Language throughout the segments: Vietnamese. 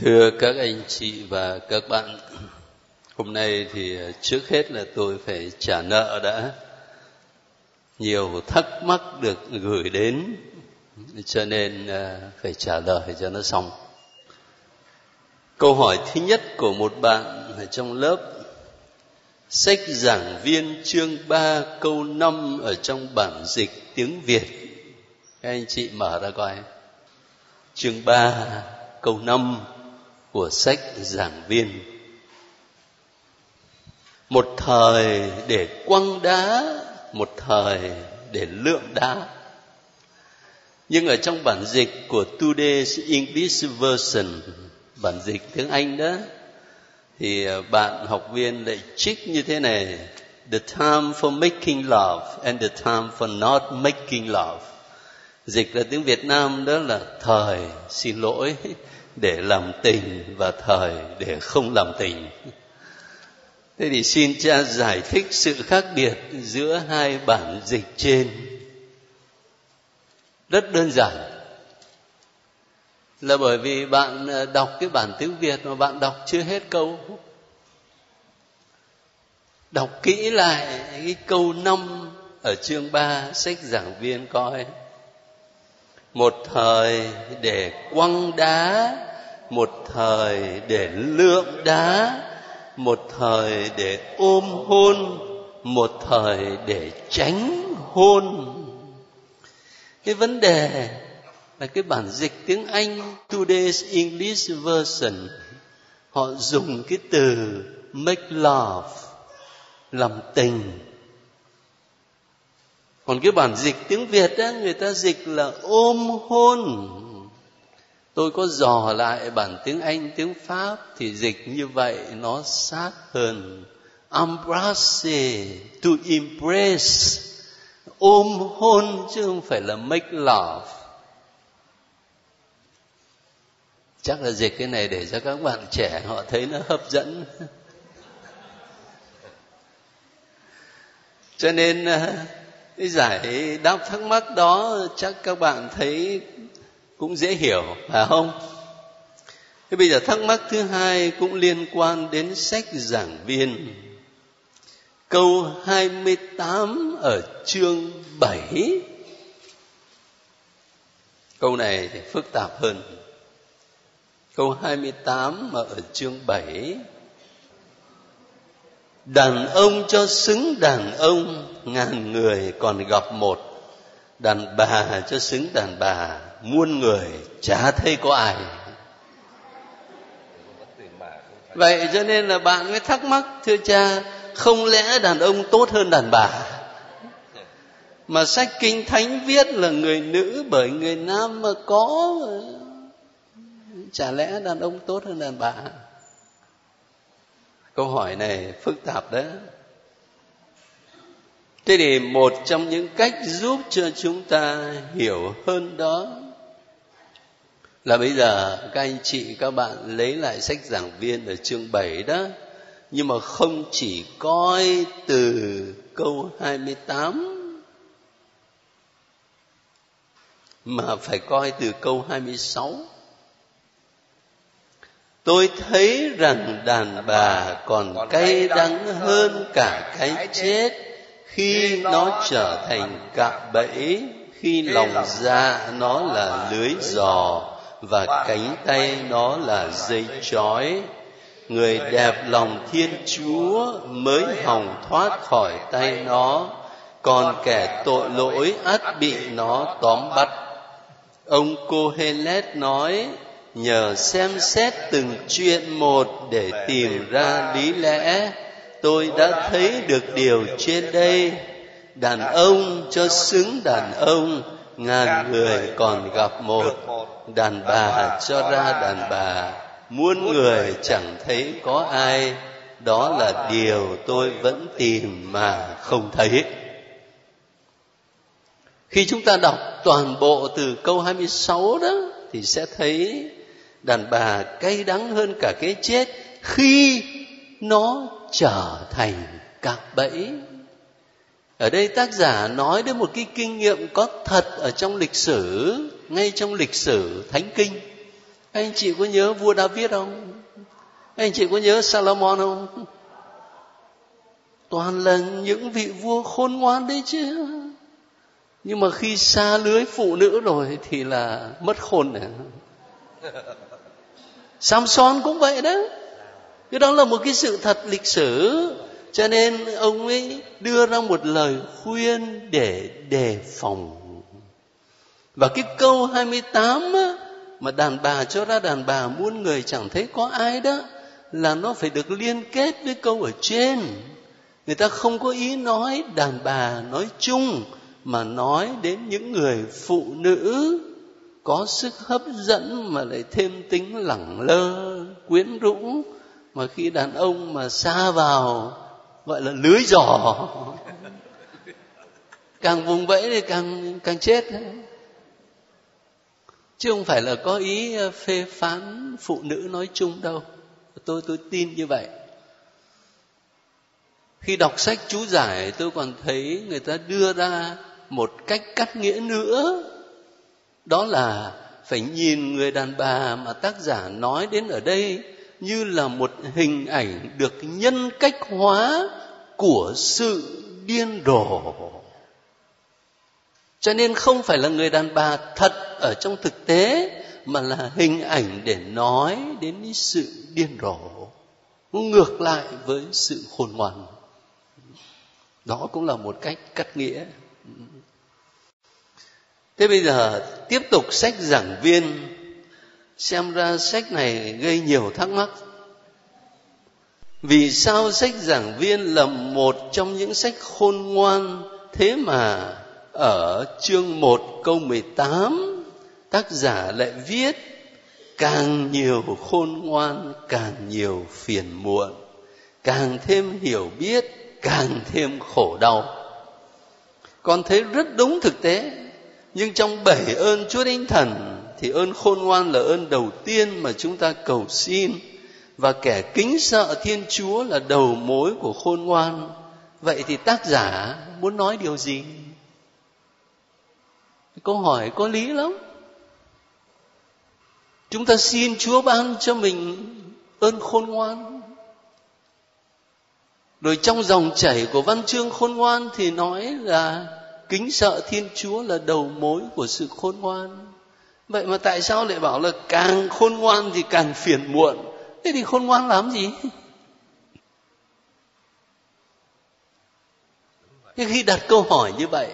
Thưa các anh chị và các bạn, hôm nay thì à, trước hết là tôi phải trả nợ đã. Nhiều thắc mắc được gửi đến, cho nên à, phải trả lời cho nó xong. Câu hỏi thứ nhất của một bạn ở trong lớp Sách giảng viên chương 3 câu 5 ở trong bản dịch tiếng Việt. Các anh chị mở ra coi. Chương 3 câu 5 của sách giảng viên. Một thời để quăng đá, một thời để lượm đá. Nhưng ở trong bản dịch của Today's English Version, bản dịch tiếng Anh đó, thì ờ, bạn học viên lại trích như thế này, the time for making love and the time for not making love. Dịch ra tiếng Việt Nam đó là thời xin lỗi để làm tình và thời để không làm tình. Thế thì xin cha giải thích sự khác biệt giữa hai bản dịch trên. Rất đơn giản. Là bởi vì bạn ờ, đọc cái bản tiếng việt mà bạn đọc chưa hết câu. Đọc kỹ lại cái câu năm ở chương 3 sách giảng viên coi. Một thời để quăng đá một thời để lượng đá, một thời để ôm hôn, một thời để tránh hôn. Cái vấn đề là cái bản dịch tiếng anh, today's english version, họ dùng cái từ make love, làm tình. Còn cái bản dịch tiếng việt á, người ta dịch là ôm hôn tôi có dò lại bản tiếng anh, tiếng pháp thì dịch như vậy, nó sát hơn. Embrace to embrace ôm hôn chứ không phải là make love. Chắc là dịch cái này để cho các bạn trẻ họ thấy nó hấp dẫn. Cho nên ờ, cái giải đáp thắc mắc đó chắc các bạn thấy cũng dễ hiểu, phải không? Thế bây giờ thắc mắc thứ hai cũng liên quan đến sách giảng viên. Câu 28 ở chương 7 câu này thì phức tạp hơn. Câu 28 mà ở chương 7 đàn ông cho xứng đàn ông, ngàn người còn gặp một. Đàn bà cho xứng đàn bà muôn người chả thấy có ai. Vậy cho nên là bạn mới thắc mắc, thưa cha, không lẽ đàn ông tốt hơn đàn bà? Mà sách kinh thánh viết là người nữ bởi người nam mà có. Chả lẽ đàn ông tốt hơn đàn bà? Câu hỏi này phức tạp đấy. Thế thì một trong những cách giúp cho chúng ta hiểu hơn đó là bây giờ các anh chị các bạn lấy lại sách giảng viên ở chương 7 đó nhưng mà không chỉ coi từ câu 28 mà phải coi từ câu 26 Tôi thấy rằng đàn bà còn cay đắng hơn cả cái chết. khi nó trở thành cạm bẫy, khi lòng dạ nó là lưới giò và cánh tay nó là dây trói. Người đẹp lòng Thiên Chúa mới hòng thoát khỏi tay nó, còn kẻ tội lỗi ắt bị nó tóm bắt. Ông cô helet nói, nhờ xem xét từng chuyện một để tìm ra lý lẽ tôi đã thấy được điều trên đây đàn ông cho xứng đàn ông ngàn người còn gặp một đàn bà cho ra đàn bà. Muôn người chẳng thấy có ai. đó là điều tôi vẫn tìm mà không thấy. Khi chúng ta đọc toàn bộ từ câu 26 đó thì sẽ thấy đàn bà cay đắng hơn cả cái chết khi nó trở thành cạm bẫy ở đây tác giả nói đến một cái kinh nghiệm có thật ở trong lịch sử, ngay trong lịch sử thánh kinh. Anh chị có nhớ vua david không? Anh chị có nhớ salomon không? Toàn là những vị vua khôn ngoan đấy chứ. Nhưng mà khi xa lưới phụ nữ rồi thì là mất khôn này Samson cũng vậy đó. Cái đó là một cái sự thật lịch sử cho nên ông ấy đưa ra một lời khuyên để đề phòng. Và cái câu 28 á, mà đàn bà cho ra đàn bà muôn người chẳng thấy có ai đó là nó phải được liên kết với câu ở trên. Người ta không có ý nói đàn bà nói chung mà nói đến những người phụ nữ có sức hấp dẫn mà lại thêm tính lẳng lơ quyến rũ. Mà khi đàn ông mà xa vào gọi là lưới giỏ càng vùng vẫy thì càng càng chết chứ không phải là có ý ờ, phê phán phụ nữ nói chung đâu. Tôi tôi tin như vậy. Khi đọc sách chú giải, tôi còn thấy người ta đưa ra một cách cắt nghĩa nữa. Đó là phải nhìn người đàn bà mà tác giả nói đến ở đây như là một hình ảnh được nhân cách hóa của sự điên rồ. Cho nên không phải là người đàn bà thật ở trong thực tế, mà là hình ảnh để nói đến sự điên rồ, ngược lại với sự khôn ngoan. Đó cũng là một cách cắt nghĩa. Thế bây giờ tiếp tục sách giảng viên xem ra sách này gây nhiều thắc mắc. Vì sao sách giảng viên là một trong những sách khôn ngoan? Thế mà ở chương 1 câu 18 tác giả lại viết, càng nhiều khôn ngoan, càng nhiều phiền muộn. Càng thêm hiểu biết, càng thêm khổ đau. Con thấy rất đúng thực tế, nhưng trong bảy ơn chúa thánh thần thì ơn khôn ngoan là ơn đầu tiên mà chúng ta cầu xin. Và kẻ kính sợ thiên chúa là đầu mối của khôn ngoan. Vậy thì tác giả muốn nói điều gì? Câu hỏi có lý lắm. Chúng ta xin chúa ban cho mình ơn khôn ngoan. Rồi trong dòng chảy của văn chương khôn ngoan thì nói là kính sợ thiên chúa là đầu mối của sự khôn ngoan vậy mà tại sao lại bảo là càng khôn ngoan thì càng phiền muộn? Thế thì khôn ngoan làm gì? Nhưng khi đặt câu hỏi như vậy,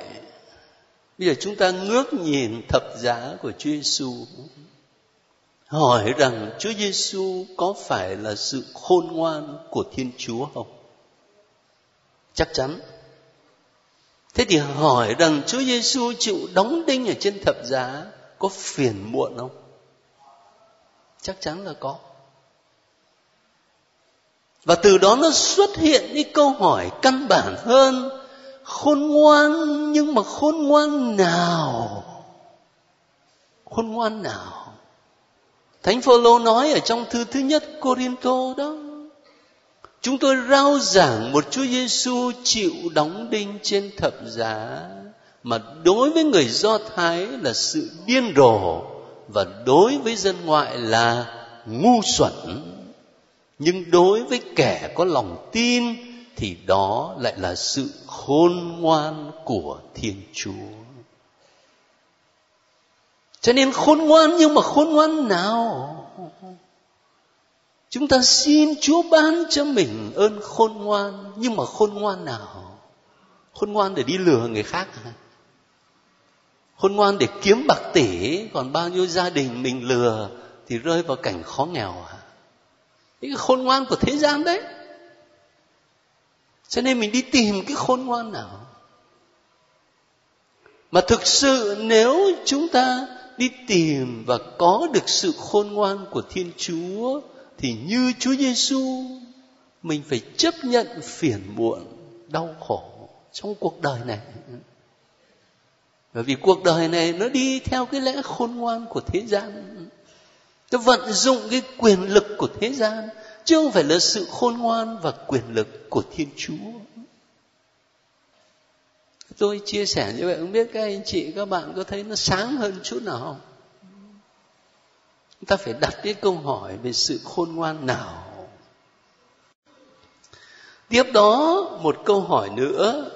bây giờ chúng ta ngước nhìn thập giá của chúa giêsu hỏi rằng chúa giêsu có phải là sự khôn ngoan của thiên chúa không? Chắc chắn. Thế thì hỏi rằng chúa giêsu chịu đóng đinh ở trên thập giá có phiền muộn không? Chắc chắn là có. Và từ đó nó xuất hiện những câu hỏi căn bản hơn, khôn ngoan, nhưng mà khôn ngoan nào? Khôn ngoan nào? Thánh phaolô nói ở trong thư thứ nhất corinto đó, chúng tôi rao giảng một chúa giêsu chịu đóng đinh trên thập giá mà đối với người do thái là sự điên rồ và đối với dân ngoại là ngu xuẩn. Nhưng đối với kẻ có lòng tin thì đó lại là sự khôn ngoan của thiên chúa. Cho nên khôn ngoan nhưng mà khôn ngoan nào? Chúng ta xin chúa ban cho mình ơn khôn ngoan nhưng mà khôn ngoan nào? Khôn ngoan để đi lừa người khác hả? Khôn ngoan để kiếm bạc tỷ, còn bao nhiêu gia đình mình lừa thì rơi vào cảnh khó nghèo những cái khôn ngoan của thế gian đấy. Cho nên mình đi tìm cái khôn ngoan nào. Mà thực sự nếu chúng ta đi tìm và có được sự khôn ngoan của thiên chúa, thì như chúa giêsu, mình phải chấp nhận phiền muộn, đau khổ trong cuộc đời này bởi vì cuộc đời này nó đi theo cái lẽ khôn ngoan của thế gian. Nó vận dụng cái quyền lực của thế gian, chứ không phải là sự khôn ngoan và quyền lực của thiên chúa. Tôi chia sẻ như vậy, không biết các anh chị, các bạn có thấy nó sáng hơn chút nào không? Chúng ta phải đặt cái câu hỏi về sự khôn ngoan nào. Tiếp đó, một câu hỏi nữa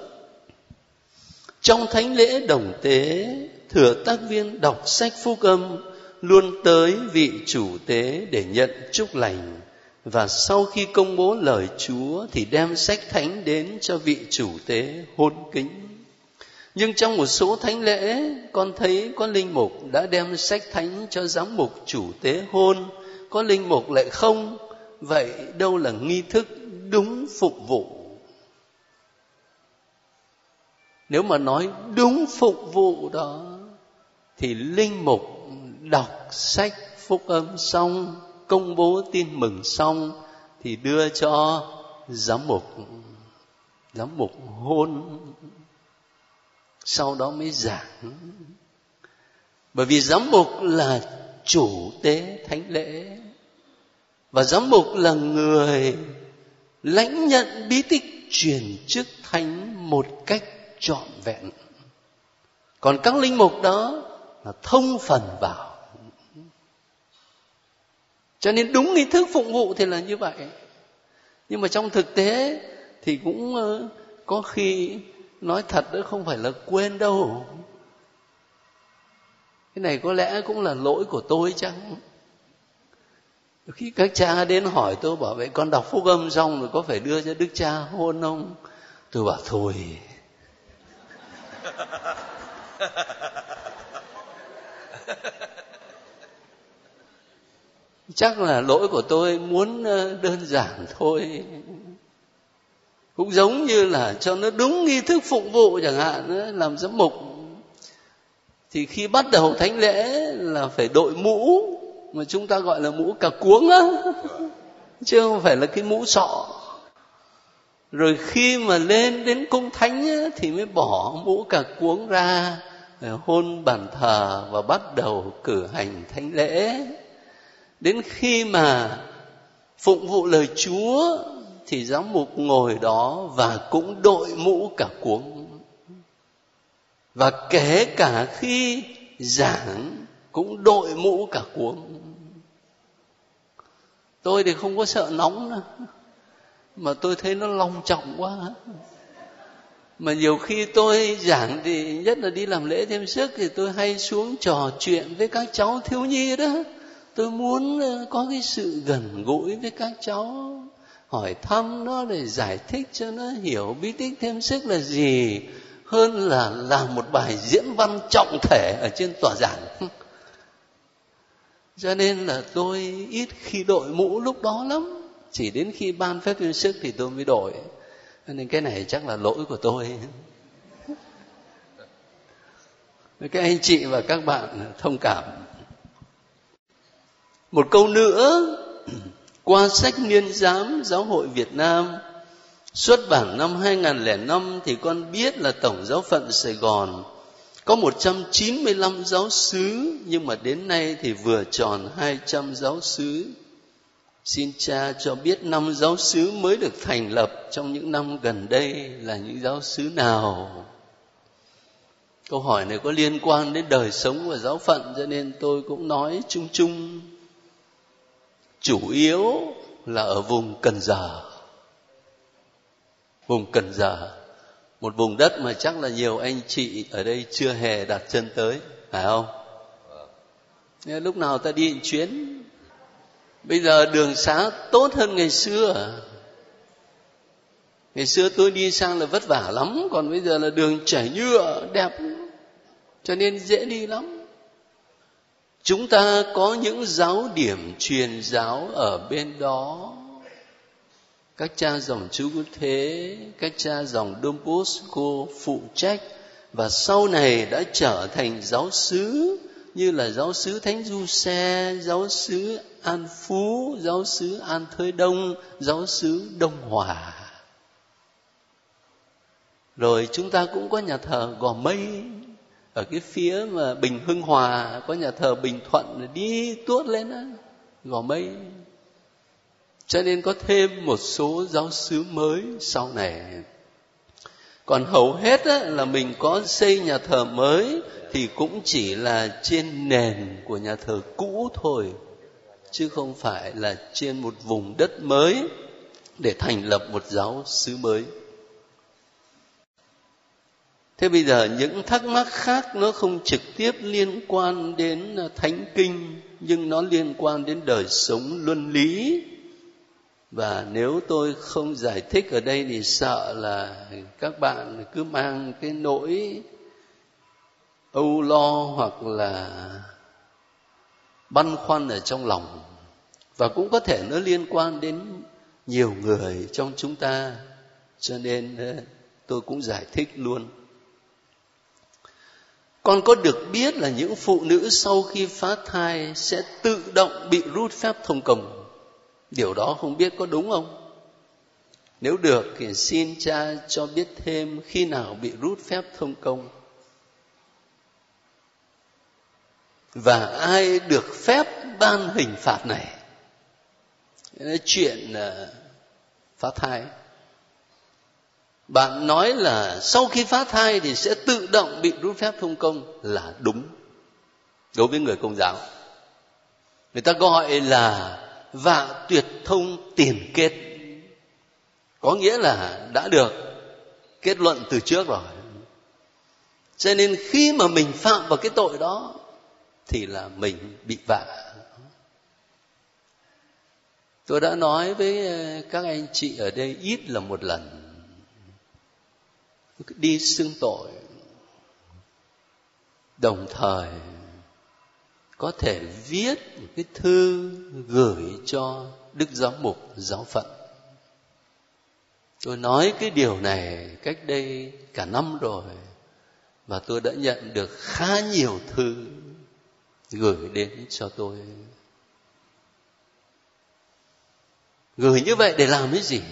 trong thánh lễ đồng tế thừa tác viên đọc sách phúc âm luôn tới vị chủ tế để nhận chúc lành và sau khi công bố lời Chúa thì đem sách thánh đến cho vị chủ tế hôn kính. Nhưng trong một số thánh lễ, con thấy có linh mục đã đem sách thánh cho giám mục chủ tế hôn, có linh mục lại không. Vậy đâu là nghi thức đúng phục vụ? Nếu mà nói đúng phục vụ đó, thì linh mục đọc sách phúc âm xong, công bố tin mừng xong, thì đưa cho giám mục giám mục hôn. Sau đó mới giảng. Bởi vì giám mục là chủ tế thánh lễ, và giám mục là người lãnh nhận bí tích truyền chức thánh một cách trọn vẹn. Còn các linh mục đó là thông phần vào. Cho nên đúng nghi thức phụng vụ thì là như vậy. Nhưng mà trong thực tế thì cũng ờ, có khi nói thật đó không phải là quên đâu. Cái này có lẽ cũng là lỗi của tôi chăng? Khi các cha đến hỏi tôi, bảo vậy con đọc phúc âm xong rồi có phải đưa cho đức cha hôn không? Tôi bảo thôi. chắc là lỗi của tôi muốn ờ, đơn giản thôi. Cũng giống như là cho nó đúng nghi thức phụng vụ chẳng hạn ờ, làm giám mục. Thì khi bắt đầu thánh lễ là phải đội mũ, mà chúng ta gọi là mũ cà cuống á. Chứ không phải là cái mũ sọ rồi khi mà lên đến cung thánh á, thì mới bỏ mũ cà cuống ra ờ, hôn bàn thờ và bắt đầu cử hành thánh lễ. Đến khi mà phụng vụ lời chúa thì giáo mục ngồi đó và cũng đội mũ cả cuống. Và kể cả khi giảng cũng đội mũ cả cuống. Tôi thì không có sợ nóng đâu mà tôi thấy nó long trọng quá. Mà nhiều khi tôi giảng thì nhất là đi làm lễ thêm sức thì tôi hay xuống trò chuyện với các cháu thiếu nhi đó. Tôi muốn ờ, có cái sự gần gũi với các cháu, hỏi thăm nó để giải thích cho nó hiểu, bí tích thêm sức là gì. Hơn là làm một bài diễn văn trọng thể ở trên tòa giảng. Cho nên là tôi ít khi đội mũ lúc đó lắm chỉ đến khi ban phép viên sức thì tôi mới đổi. Nên cái này chắc là lỗi của tôi. Các anh chị và các bạn, thông cảm. Một câu nữa. Qua sách niên giám giáo hội Việt Nam, xuất bản năm 2005 thì con biết là tổng giáo phận Sài Gòn có 195 giáo sứ, nhưng mà đến nay thì vừa tròn 200 giáo sứ. Xin cha cho biết năm giáo sứ mới được thành lập trong những năm gần đây là những giáo sứ nào? Câu hỏi này có liên quan đến đời sống và giáo phận cho nên tôi cũng nói chung chung chủ yếu là ở vùng Cần Giờ. Vùng Cần Giờ, một vùng đất mà chắc là nhiều anh chị ở đây chưa hề đặt chân tới, phải không? Nên lúc nào ta đi chuyến, bây giờ đường xá tốt hơn ngày xưa. Ngày xưa tôi đi sang là vất vả lắm, còn bây giờ là đường chảy nhựa đẹp, cho nên dễ đi lắm. Chúng ta có những giáo điểm truyền giáo ở bên đó. Các cha dòng chú thế các cha dòng Don Bosco phụ trách và sau này đã trở thành giáo sứ như là giáo sứ Thánh Du Xe, giáo sứ An Phú, giáo sứ An Thới Đông, giáo sứ Đông Hòa. Rồi chúng ta cũng có nhà thờ Gò Mây. Ở cái phía mà bình hưng hòa có nhà thờ bình thuận đi tuốt lên đó, gò mây. Cho nên có thêm một số giáo sứ mới sau này còn hầu hết á, là mình có xây nhà thờ mới thì cũng chỉ là trên nền của nhà thờ cũ thôi chứ không phải là trên một vùng đất mới để thành lập một giáo xứ mới. Thế bây giờ những thắc mắc khác nó không trực tiếp liên quan đến à, thánh kinh nhưng nó liên quan đến đời sống luân lý và nếu tôi không giải thích ở đây thì sợ là các bạn cứ mang cái nỗi âu lo hoặc là băn khoăn ở trong lòng. Và cũng có thể nó liên quan đến nhiều người trong chúng ta, cho nên ờ, tôi cũng giải thích luôn. Con có được biết là những phụ nữ sau khi phá thai sẽ tự động bị rút phép thông công? Điều đó không biết có đúng không? Nếu được thì xin cha cho biết thêm khi nào bị rút phép thông công. Và ai được phép ban hình phạt này? Chuyện ờ, phá thai. Bạn nói là sau khi phá thai thì sẽ tự động bị rút phép thông công là đúng. Đối với người công giáo. Người ta gọi là vạ tuyệt thông tiền kết. Có nghĩa là đã được kết luận từ trước rồi. Cho nên khi mà mình phạm vào cái tội đó, thì là mình bị vạ. Tôi đã nói với ờ, các anh chị ở đây ít là một lần. Đi xưng tội. Đồng thời có thể viết một cái thư gửi cho đức giáo mục giáo phận. Tôi nói cái điều này cách đây cả năm rồi và tôi đã nhận được khá nhiều thư gửi đến cho tôi. Gửi như vậy để làm cái gì?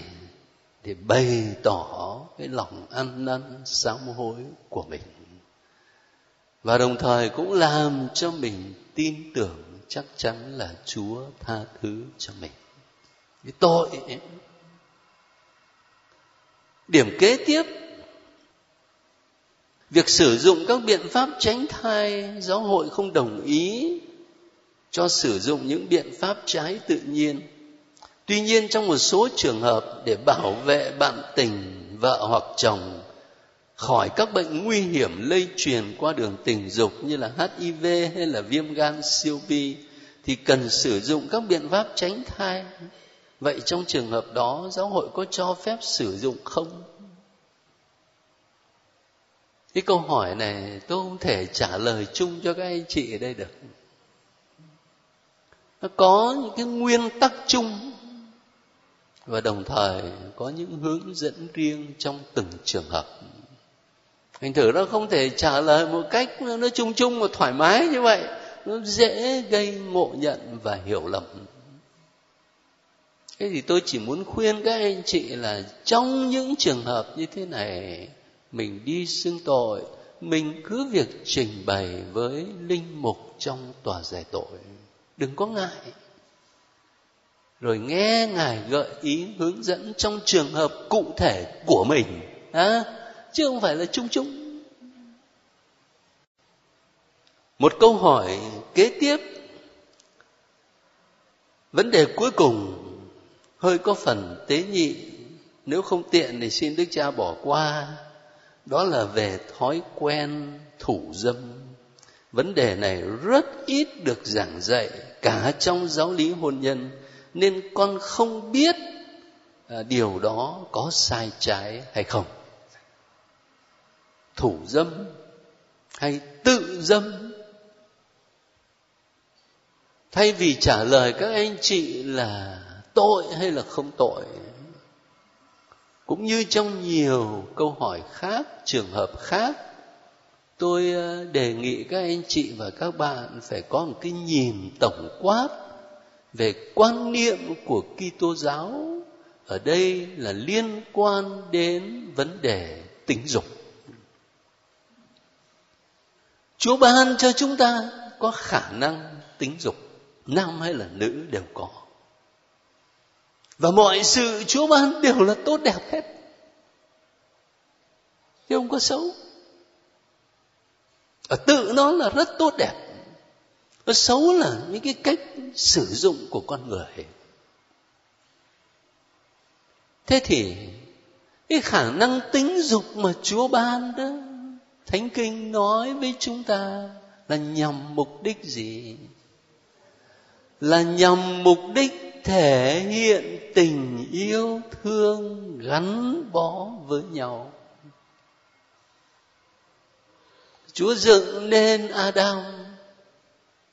Để bày tỏ cái lòng ăn năn sám hối của mình và đồng thời cũng làm cho mình tin tưởng chắc chắn là Chúa tha thứ cho mình. Cái tội ấy. Điểm kế tiếp Việc sử dụng các biện pháp tránh thai giáo hội không đồng ý cho sử dụng những biện pháp trái tự nhiên. Tuy nhiên trong một số trường hợp để bảo vệ bạn tình, vợ hoặc chồng khỏi các bệnh nguy hiểm lây truyền qua đường tình dục như là HIV hay là viêm gan siêu vi, thì cần sử dụng các biện pháp tránh thai. Vậy trong trường hợp đó, giáo hội có cho phép sử dụng không? Cái câu hỏi này tôi không thể trả lời chung cho các anh chị ở đây được. Nó có những cái nguyên tắc chung và đồng thời có những hướng dẫn riêng trong từng trường hợp thành thử nó không thể trả lời một cách nó chung chung và thoải mái như vậy. Nó dễ gây ngộ nhận và hiểu lầm. Thế thì tôi chỉ muốn khuyên các anh chị là trong những trường hợp như thế này mình đi xưng tội mình cứ việc trình bày với linh mục trong tòa giải tội. Đừng có ngại. Rồi nghe ngài gợi ý hướng dẫn trong trường hợp cụ thể của mình à, chứ không phải là chung chung. Một câu hỏi kế tiếp. Vấn đề cuối cùng, hơi có phần tế nhị. Nếu không tiện thì xin đức cha bỏ qua. Đó là về thói quen thủ dâm. Vấn đề này rất ít được giảng dạy cả trong giáo lý hôn nhân, nên con không biết à, điều đó có sai trái hay không thủ dâm hay tự dâm? Thay vì trả lời các anh chị là tội hay là không tội, cũng như trong nhiều câu hỏi khác, trường hợp khác, tôi ờ, đề nghị các anh chị và các bạn phải có một cái nhìn tổng quát về quan niệm của Kitô giáo. Ở đây là liên quan đến vấn đề tính dục. Chúa ban cho chúng ta có khả năng tính dục, nam hay là nữ đều có. Và mọi sự Chúa ban đều là tốt đẹp hết. Chứ không có xấu. Ở tự nó là rất tốt đẹp. nó xấu là những cái cách sử dụng của con người thế thì cái khả năng tính dục mà chúa ban đó thánh kinh nói với chúng ta là nhằm mục đích gì? Là nhằm mục đích thể hiện tình yêu thương gắn bó với nhau. Chúa dựng nên adam,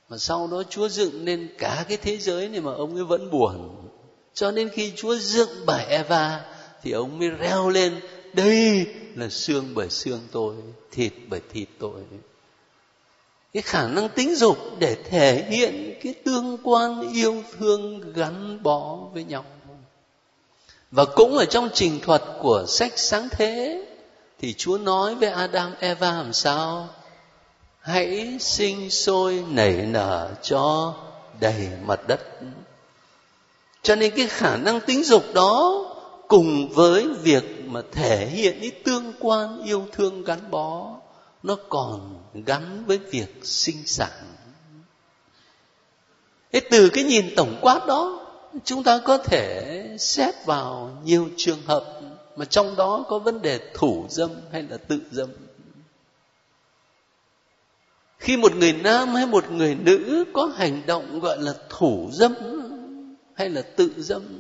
mà sau đó chúa dựng nên cả cái thế giới này mà ông ấy vẫn buồn. Cho nên khi chúa dựng bà eva thì ông mới reo lên, đây là xương bởi xương tôi, thịt bởi thịt tôi. Cái khả năng tính dục để thể hiện cái tương quan yêu thương gắn bó với nhau. Và cũng ở trong trình thuật của sách sáng thế, thì chúa nói với adam, eva làm sao? Hãy sinh sôi nảy nở cho đầy mặt đất. Cho nên cái khả năng tính dục đó cùng với việc mà thể hiện cái tương quan yêu thương gắn bó, nó còn gắn với việc sinh sản. Thế từ cái nhìn tổng quát đó, chúng ta có thể xét vào nhiều trường hợp mà trong đó có vấn đề thủ dâm hay là tự dâm. Khi một người nam hay một người nữ có hành động gọi là thủ dâm hay là tự dâm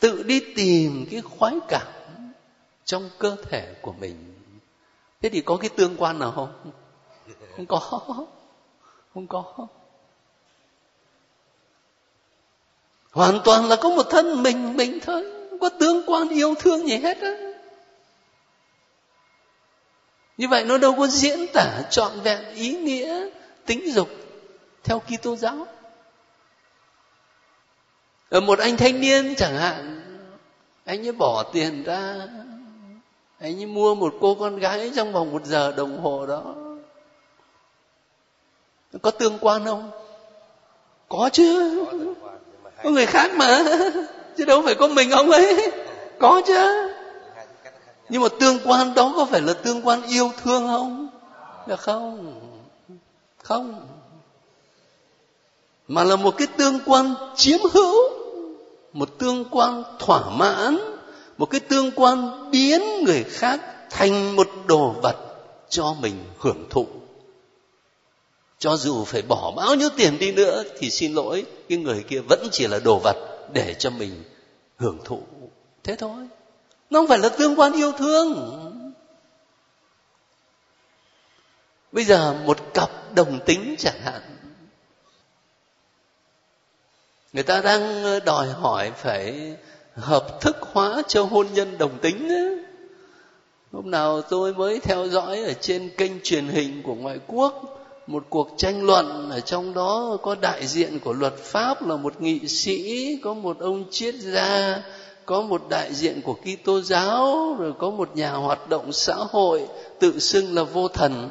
tự đi tìm cái khoái cảm trong cơ thể của mình. Thế thì có cái tương quan nào không? Không có. Không có. Hoàn toàn là có một thân mình mình thôi. Không có tương quan yêu thương gì hết á. Như vậy nó đâu có diễn tả trọn vẹn ý nghĩa, tính dục theo Kitô giáo ở một anh thanh niên chẳng hạn, anh ấy bỏ tiền ra, anh ấy mua một cô con gái trong vòng một giờ đồng hồ đó. Có tương quan không? Có chứ. Có người khác mà, chứ đâu phải có mình ông ấy. Có chứ. Nhưng mà tương quan đó có phải là tương quan yêu thương không? Là không. Không. Mà là một cái tương quan chiếm hữu một tương quan thỏa mãn, một cái tương quan biến người khác thành một đồ vật cho mình hưởng thụ. Cho dù phải bỏ bao nhiêu tiền đi nữa thì xin lỗi, cái người kia vẫn chỉ là đồ vật để cho mình hưởng thụ. Thế thôi. Nó không phải là tương quan yêu thương. Bây giờ một cặp đồng tính chẳng hạn người ta đang đòi hỏi phải hợp thức hóa cho hôn nhân đồng tính ấy. hôm nào tôi mới theo dõi ở trên kênh truyền hình của ngoại quốc, một cuộc tranh luận ở trong đó có đại diện của luật pháp là một nghị sĩ, có một ông triết gia, có một đại diện của Kitô giáo, rồi có một nhà hoạt động xã hội tự xưng là vô thần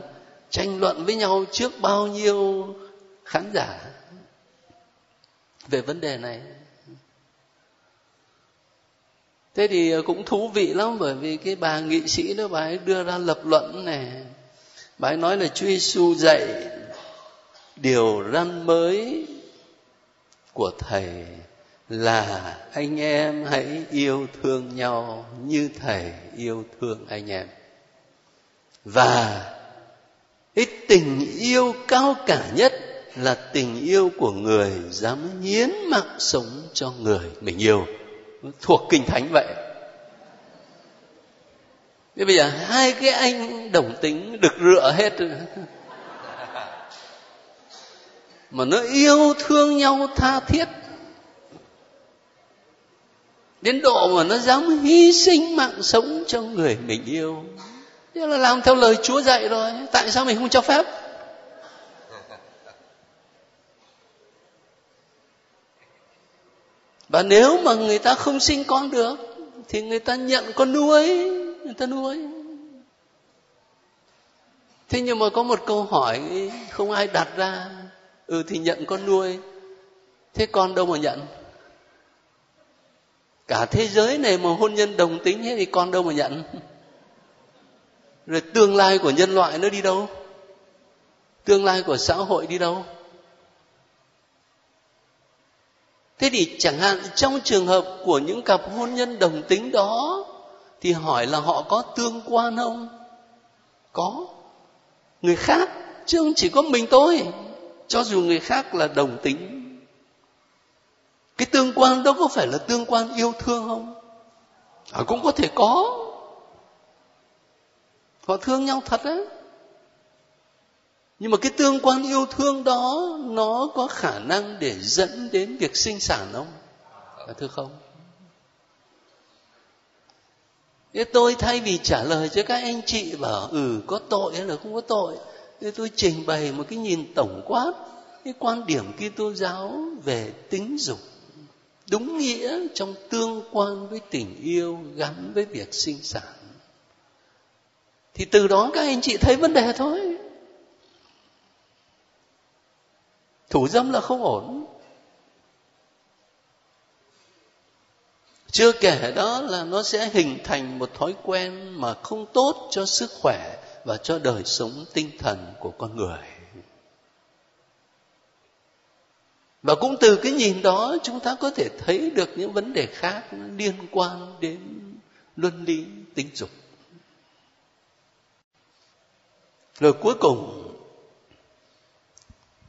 tranh luận với nhau trước bao nhiêu khán giả về vấn đề này. Thế thì ờ, cũng thú vị lắm, bởi vì cái bà nghị sĩ đó, bà ấy đưa ra lập luận này. Bà ấy nói là Chúa Giêsu dạy điều răn mới của thầy là anh em hãy yêu thương nhau như thầy yêu thương anh em. Và cái tình yêu cao cả nhất là tình yêu của người dám hiến mạng sống cho người mình yêu. Thuộc kinh thánh vậy. Thế bây giờ hai cái anh đồng tính được rửa hết mà nó yêu thương nhau tha thiết. Đến độ mà nó dám hy sinh mạng sống cho người mình yêu. Thế là làm theo lời chúa dạy rồi. Tại sao mình không cho phép? Và nếu mà người ta không sinh con được, thì người ta nhận con nuôi, người ta nuôi. Thế nhưng mà có một câu hỏi không ai đặt ra. Ừ thì nhận con nuôi, thế con đâu mà nhận? Cả thế giới này mà hôn nhân đồng tính thế thì con đâu mà nhận? Rồi tương lai của nhân loại nó đi đâu? Tương lai của xã hội đi đâu? Thế thì chẳng hạn trong trường hợp của những cặp hôn nhân đồng tính đó thì hỏi là họ có tương quan không? Có. Người khác chứ không chỉ có mình tôi cho dù người khác là đồng tính. Cái tương quan đó có phải là tương quan yêu thương không? À, cũng có thể có. Họ thương nhau thật đấy nhưng mà cái tương quan yêu thương đó, nó có khả năng để dẫn đến việc sinh sản không? Thưa không? Thế tôi thay vì trả lời cho các anh chị bảo ừ có tội hay là không có tội thế tôi trình bày một cái nhìn tổng quát cái quan điểm Kitô giáo về tính dục. Đúng nghĩa trong tương quan với tình yêu, gắn với việc sinh sản. Thì từ đó các anh chị thấy vấn đề thôi. Thủ dâm là không ổn. Chưa kể đó là nó sẽ hình thành một thói quen mà không tốt cho sức khỏe và cho đời sống tinh thần của con người. Và cũng từ cái nhìn đó, chúng ta có thể thấy được những vấn đề khác liên quan đến luân lý tính dục. Rồi cuối cùng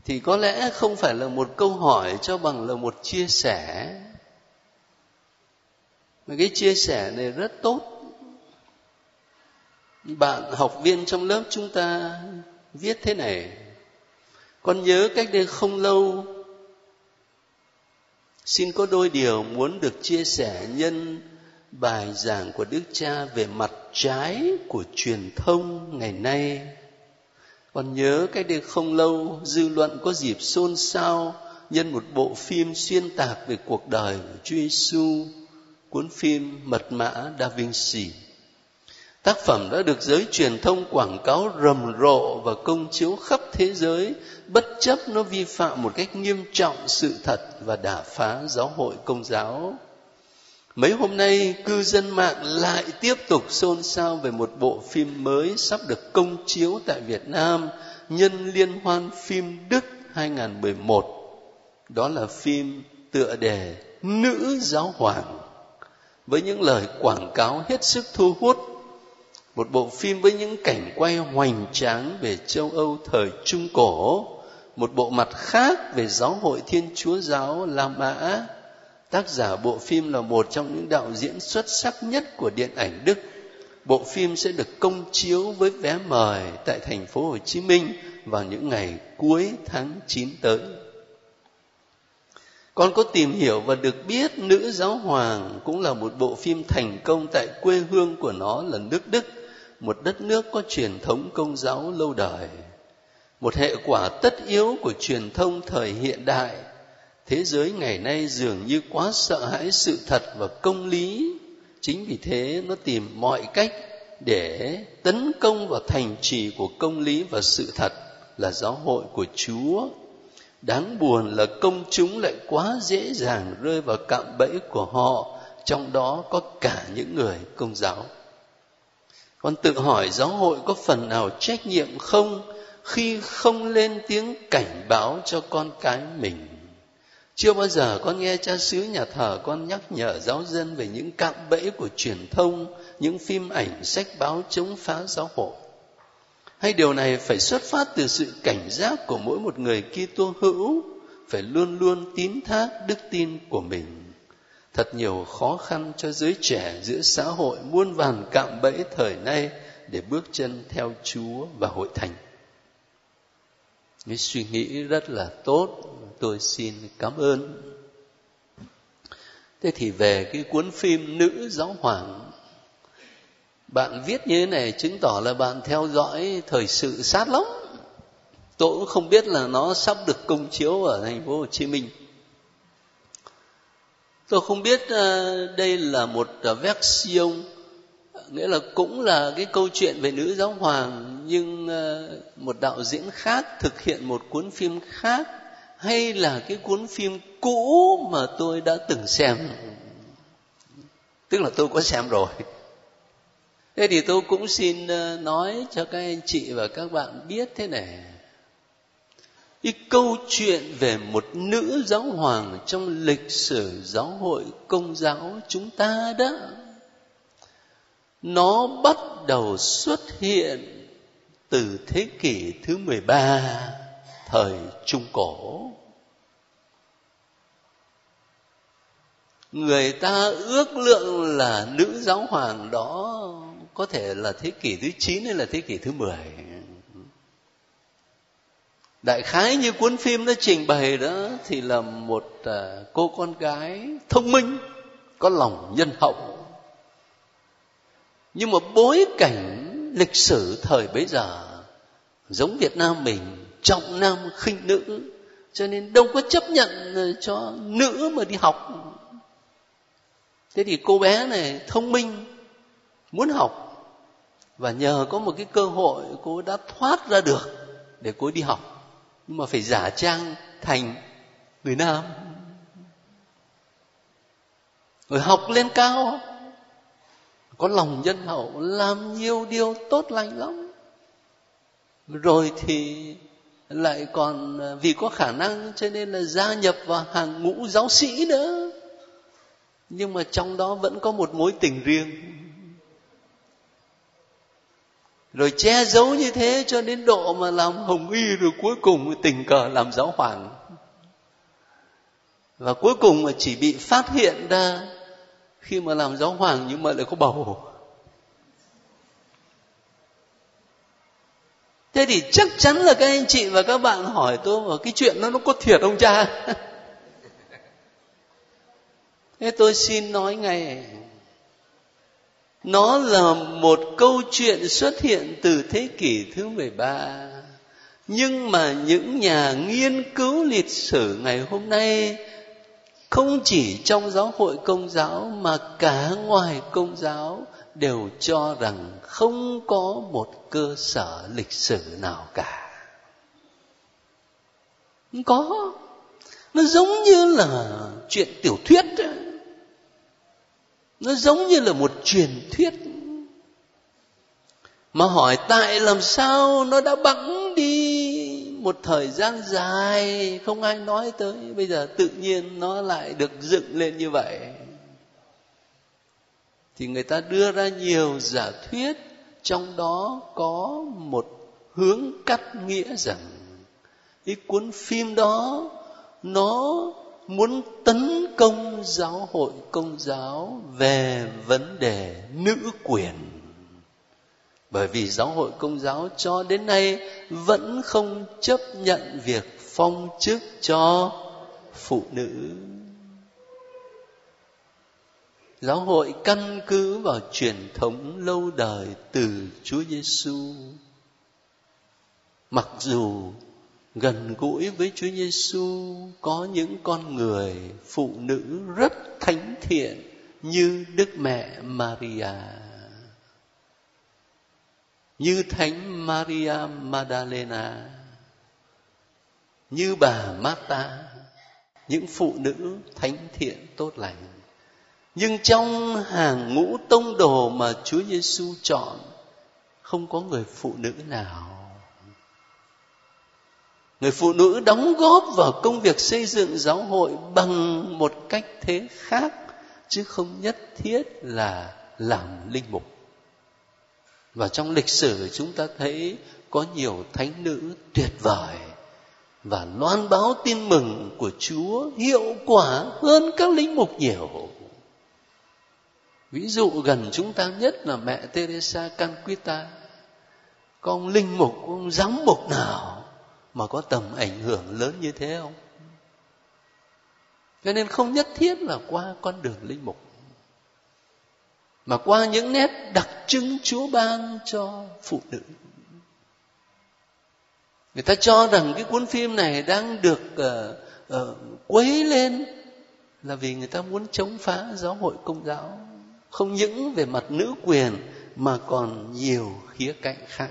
thì có lẽ không phải là một câu hỏi cho bằng là một chia sẻ. Mà cái chia sẻ này rất tốt. Bạn học viên trong lớp chúng ta viết thế này. Con nhớ cách đây không lâu, xin có đôi điều muốn được chia sẻ nhân bài giảng của đức cha về mặt trái của truyền thông ngày nay còn nhớ cách đây không lâu dư luận có dịp xôn xao nhân một bộ phim xuyên tạc về cuộc đời của Chúa Giêsu, cuốn phim Mật mã Da Vinci. Tác phẩm đã được giới truyền thông quảng cáo rầm rộ và công chiếu khắp thế giới, bất chấp nó vi phạm một cách nghiêm trọng sự thật và đả phá giáo hội công giáo. Mấy hôm nay, cư dân mạng lại tiếp tục xôn xao về một bộ phim mới sắp được công chiếu tại Việt Nam nhân liên hoan phim Đức 2011. Đó là phim tựa đề Nữ Giáo Hoàng với những lời quảng cáo hết sức thu hút. Một bộ phim với những cảnh quay hoành tráng về châu Âu thời Trung Cổ, một bộ mặt khác về giáo hội Thiên Chúa giáo La Mã Tác giả bộ phim là một trong những đạo diễn xuất sắc nhất của điện ảnh Đức. Bộ phim sẽ được công chiếu với vé mời tại thành phố Hồ Chí Minh vào những ngày cuối tháng 9 tới. Con có tìm hiểu và được biết Nữ Giáo Hoàng cũng là một bộ phim thành công tại quê hương của nó là nước Đức, một đất nước có truyền thống công giáo lâu đời. Một hệ quả tất yếu của truyền thông thời hiện đại thế giới ngày nay dường như quá sợ hãi sự thật và công lý. Chính vì thế nó tìm mọi cách để tấn công vào thành trì của công lý và sự thật là giáo hội của chúa. Đáng buồn là công chúng lại quá dễ dàng rơi vào cạm bẫy của họ, trong đó có cả những người công giáo. Con tự hỏi giáo hội có phần nào trách nhiệm không khi không lên tiếng cảnh báo cho con cái mình? Chưa bao giờ con nghe cha xứ nhà thờ con nhắc nhở giáo dân về những cạm bẫy của truyền thông, những phim ảnh, sách báo chống phá giáo hội. Hay điều này phải xuất phát từ sự cảnh giác của mỗi một người Kitô hữu, phải luôn luôn tín thác đức tin của mình. Thật nhiều khó khăn cho giới trẻ giữa xã hội muôn vàn cạm bẫy thời nay để bước chân theo Chúa và hội thành. cái suy nghĩ rất là tốt tôi xin cảm ơn. Thế thì về cái cuốn phim nữ giáo hoàng, bạn viết như thế này chứng tỏ là bạn theo dõi thời sự sát lắm. Tôi cũng không biết là nó sắp được công chiếu ở thành phố hồ chí minh. Tôi không biết ờ, đây là một ờ, version, nghĩa là cũng là cái câu chuyện về nữ giáo hoàng, nhưng ờ, một đạo diễn khác thực hiện một cuốn phim khác hay là cái cuốn phim cũ mà tôi đã từng xem? Tức là tôi có xem rồi. Thế thì tôi cũng xin ờ, nói cho các anh chị và các bạn biết thế này. Cái câu chuyện về một nữ giáo hoàng trong lịch sử giáo hội công giáo chúng ta đó, nó bắt đầu xuất hiện từ thế kỷ thứ 13 thời Trung Cổ. Người ta ước lượng là nữ giáo hoàng đó có thể là thế kỷ thứ 9 hay là thế kỷ thứ 10 đại khái như cuốn phim nó trình bày đó thì là một à, cô con gái thông minh, có lòng nhân hậu nhưng mà bối cảnh lịch sử thời bấy giờ giống việt nam mình trọng nam khinh nữ. Cho nên đâu có chấp nhận ờ, cho nữ mà đi học. Thế thì cô bé này thông minh, muốn học. Và nhờ có một cái cơ hội, cô đã thoát ra được để cô đi học. Nhưng mà phải giả trang thành người nam. Rồi học lên cao. Có lòng nhân hậu, làm nhiều điều tốt lành lắm. Rồi thì lại còn ờ, vì có khả năng cho nên là gia nhập vào hàng ngũ giáo sĩ nữa. Nhưng mà trong đó vẫn có một mối tình riêng. Rồi che giấu như thế cho đến độ mà làm hồng y rồi cuối cùng tình cờ làm giáo hoàng. Và cuối cùng mà chỉ bị phát hiện ra khi mà làm giáo hoàng nhưng mà lại có bầu thế thì chắc chắn là các anh chị và các bạn hỏi tôi mà cái chuyện đó nó có thiệt không cha? Thế tôi xin nói ngay. Nó là một câu chuyện xuất hiện từ thế kỷ thứ 13 nhưng mà những nhà nghiên cứu lịch sử ngày hôm nay không chỉ trong giáo hội công giáo mà cả ngoài công giáo đều cho rằng không có một cơ sở lịch sử nào cả. Không có. Nó giống như là chuyện tiểu thuyết nó giống như là một truyền thuyết. Mà hỏi tại làm sao nó đã bẵng đi một thời gian dài, không ai nói tới, bây giờ tự nhiên nó lại được dựng lên như vậy thì người ta đưa ra nhiều giả thuyết, trong đó có một hướng cắt nghĩa rằng cái cuốn phim đó nó muốn tấn công giáo hội công giáo về vấn đề nữ quyền. Bởi vì giáo hội công giáo cho đến nay vẫn không chấp nhận việc phong chức cho phụ nữ giáo hội căn cứ vào truyền thống lâu đời từ Chúa Giêsu mặc dù gần gũi với Chúa Giêsu có những con người phụ nữ rất thánh thiện như Đức Mẹ Maria. Như Thánh Maria Magdalena, như bà Marta, những phụ nữ thánh thiện tốt lành. Nhưng trong hàng ngũ tông đồ mà Chúa Giêsu chọn, không có người phụ nữ nào người phụ nữ đóng góp vào công việc xây dựng giáo hội bằng một cách thế khác chứ không nhất thiết là làm linh mục và trong lịch sử chúng ta thấy có nhiều thánh nữ tuyệt vời và loan báo tin mừng của Chúa hiệu quả hơn các linh mục nhiều. Ví dụ gần chúng ta nhất là mẹ Teresa Canquita. Có ông linh mục, ông giám mục nào mà có tầm ảnh hưởng lớn như thế không cho nên không nhất thiết là qua con đường linh mục mà qua những nét đặc trưng chúa ban cho phụ nữ người ta cho rằng cái cuốn phim này đang được uh, uh, quấy lên là vì người ta muốn chống phá giáo hội công giáo không những về mặt nữ quyền, mà còn nhiều khía cạnh khác.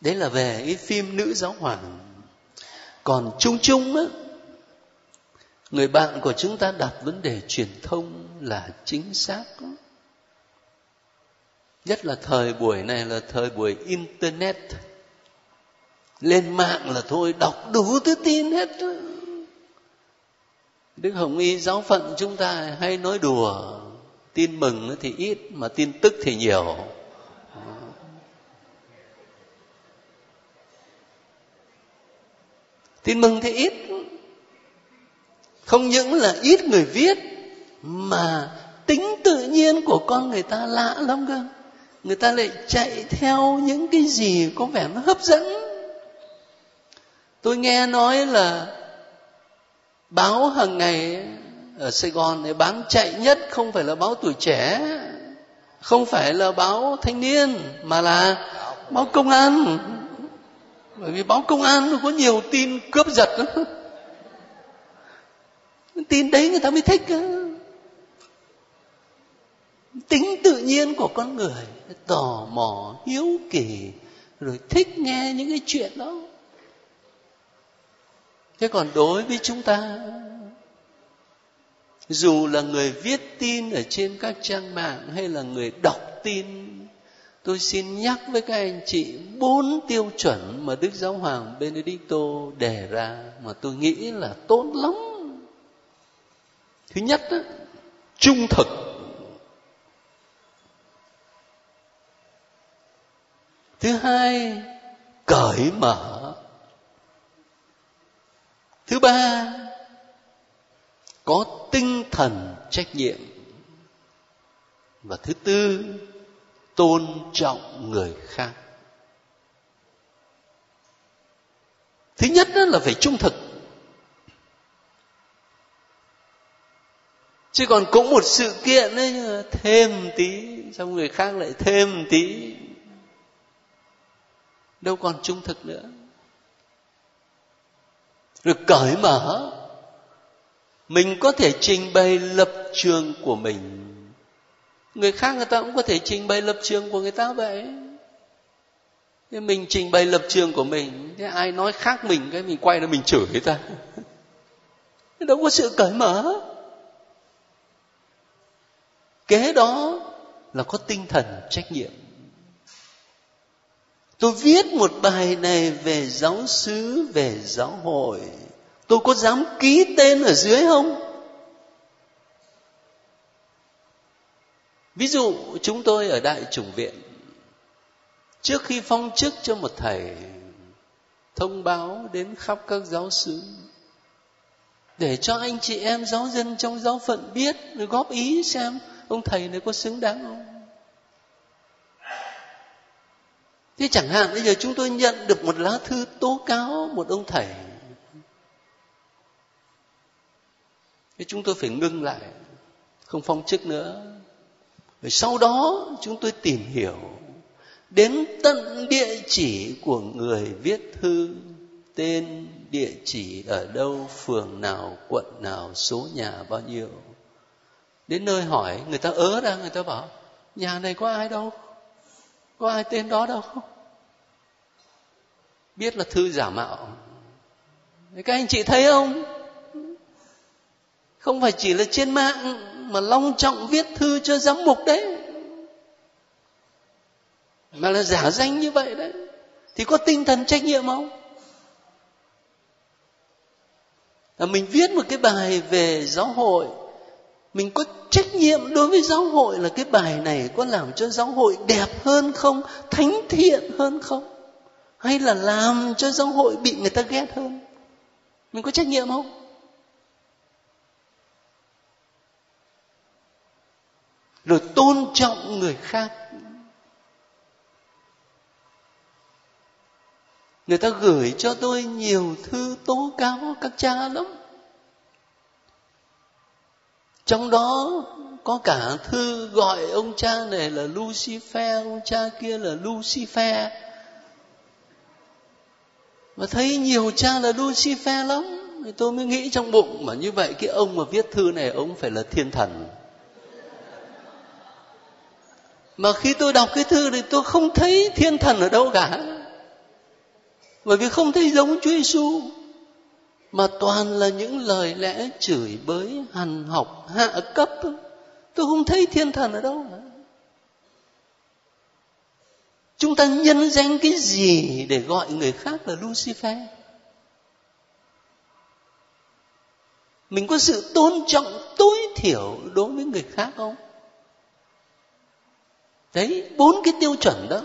Đấy là về cái phim nữ giáo hoàng. Còn chung chung á, người bạn của chúng ta đặt vấn đề truyền thông là chính xác nhất là thời buổi này là thời buổi internet. Lên mạng là thôi, đọc đủ thứ tin hết đức hồng y giáo phận chúng ta hay nói đùa, tin mừng thì ít mà tin tức thì nhiều. Tin mừng thì ít. Không những là ít người viết, mà tính tự nhiên của con người ta lạ lắm cơ. Người ta lại chạy theo những cái gì có vẻ nó hấp dẫn. Tôi nghe nói là báo hàng ngày ở sài gòn này bán chạy nhất không phải là báo tuổi trẻ, không phải là báo thanh niên, mà là báo công an bởi vì báo công an nó có nhiều tin cướp giật đó. tin đấy người ta mới thích đó. tính tự nhiên của con người, tò mò, hiếu kỳ, rồi thích nghe những cái chuyện đó thế còn đối với chúng ta dù là người viết tin ở trên các trang mạng hay là người đọc tin tôi xin nhắc với các anh chị bốn tiêu chuẩn mà đức giáo hoàng benedicto đề ra mà tôi nghĩ là tốt lắm. Thứ nhất đó, trung thực. Thứ hai cởi mở thứ ba, có tinh thần trách nhiệm. Và thứ tư, tôn trọng người khác. Thứ nhất đó là phải trung thực. Chứ còn cũng một sự kiện ấy, thêm tí, xong người khác lại thêm tí. Đâu còn trung thực nữa rồi cởi mở. Mình có thể trình bày lập trường của mình. Người khác người ta cũng có thể trình bày lập trường của người ta vậy. Thế mình trình bày lập trường của mình, thế ai nói khác mình, cái mình quay ra mình chửi người ta. Đâu có sự cởi mở. Kế đó là có tinh thần trách nhiệm tôi viết một bài này về giáo xứ về giáo hội. Tôi có dám ký tên ở dưới không? Ví dụ, chúng tôi ở đại chủng viện, trước khi phong chức cho một thầy thông báo đến khắp các giáo xứ để cho anh chị em giáo dân trong giáo phận biết góp ý xem ông thầy này có xứng đáng không? Thế chẳng hạn bây giờ chúng tôi nhận được một lá thư tố cáo một ông thầy. Thế chúng tôi phải ngưng lại, không phong chức nữa. Rồi sau đó chúng tôi tìm hiểu đến tận địa chỉ của người viết thư, tên địa chỉ ở đâu, phường nào, quận nào, số nhà bao nhiêu. Đến nơi hỏi, người ta ớ ra, người ta bảo, nhà này có ai đâu? Có ai tên đó đâu. Biết là thư giả mạo. Các anh chị thấy không? Không phải chỉ là trên mạng mà long trọng viết thư cho giám mục đấy. Mà là giả danh như vậy đấy. Thì có tinh thần trách nhiệm không? Là mình viết một cái bài về giáo hội mình có trách nhiệm đối với giáo hội là cái bài này có làm cho giáo hội đẹp hơn không? Thánh thiện hơn không? Hay là làm cho giáo hội bị người ta ghét hơn? Mình có trách nhiệm không? Rồi tôn trọng người khác. Người ta gửi cho tôi nhiều thư tố cáo các cha lắm trong đó có cả thư gọi ông cha này là lucifer, ông cha kia là lucifer. Và thấy nhiều cha là lucifer lắm, thì tôi mới nghĩ trong bụng, mà như vậy cái ông mà viết thư này, ông phải là thiên thần. Mà khi tôi đọc cái thư thì tôi không thấy thiên thần ở đâu cả. Bởi vì không thấy giống Chúa Giêsu mà toàn là những lời lẽ chửi bới, hằn học, hạ cấp. Tôi không thấy thiên thần ở đâu. Chúng ta nhân danh cái gì để gọi người khác là lucifer? Mình có sự tôn trọng, tối thiểu đối với người khác không? Đấy, bốn cái tiêu chuẩn đó.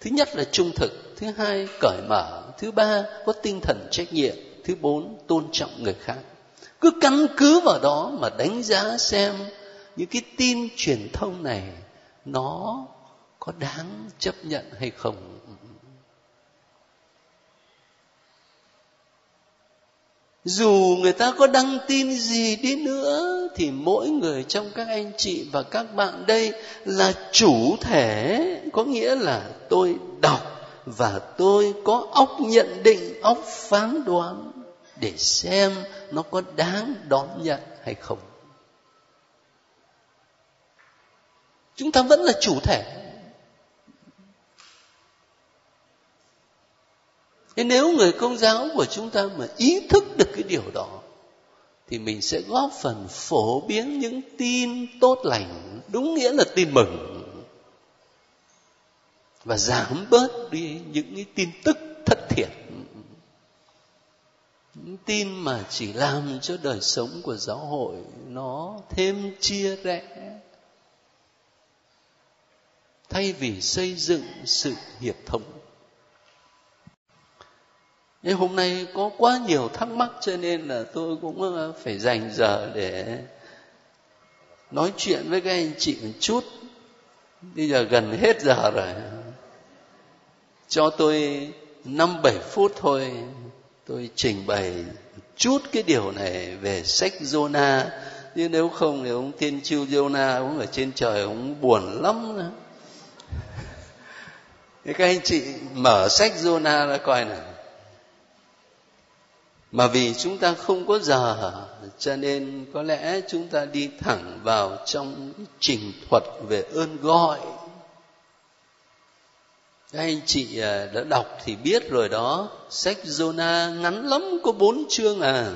Thứ nhất là trung thực, thứ hai cởi mở, thứ ba có tinh thần trách nhiệm thứ bốn, tôn trọng người khác. Cứ căn cứ vào đó mà đánh giá xem những cái tin truyền thông này nó có đáng chấp nhận hay không. Dù người ta có đăng tin gì đi nữa, thì mỗi người trong các anh chị và các bạn đây là chủ thể. Có nghĩa là tôi đọc và tôi có óc nhận định, óc phán đoán để xem nó có đáng đón nhận hay không. Chúng ta vẫn là chủ thể. Thế nếu người công giáo của chúng ta mà ý thức được cái điều đó, thì mình sẽ góp phần phổ biến những tin tốt lành, đúng nghĩa là tin mừng, và giảm bớt đi những cái tin tức thất thiệt tin mà chỉ làm cho đời sống của giáo hội nó thêm chia rẽ. Thay vì xây dựng sự hiệp thống. Nhưng hôm nay có quá nhiều thắc mắc cho nên là tôi cũng ờ, phải dành giờ để nói chuyện với các anh chị một chút. Bây giờ gần hết giờ rồi. Cho tôi năm bảy phút thôi tôi trình bày chút cái điều này về sách Jonah. Nhưng nếu không thì ông tiên chiêu Jonah ông ở trên trời, ông buồn lắm nữa. Các anh chị mở sách Jonah ra coi nào. Mà vì chúng ta không có giờ, cho nên có lẽ chúng ta đi thẳng vào trong trình thuật về ơn gọi các anh chị à, đã đọc thì biết rồi đó. Sách Jonah ngắn lắm, có bốn chương à.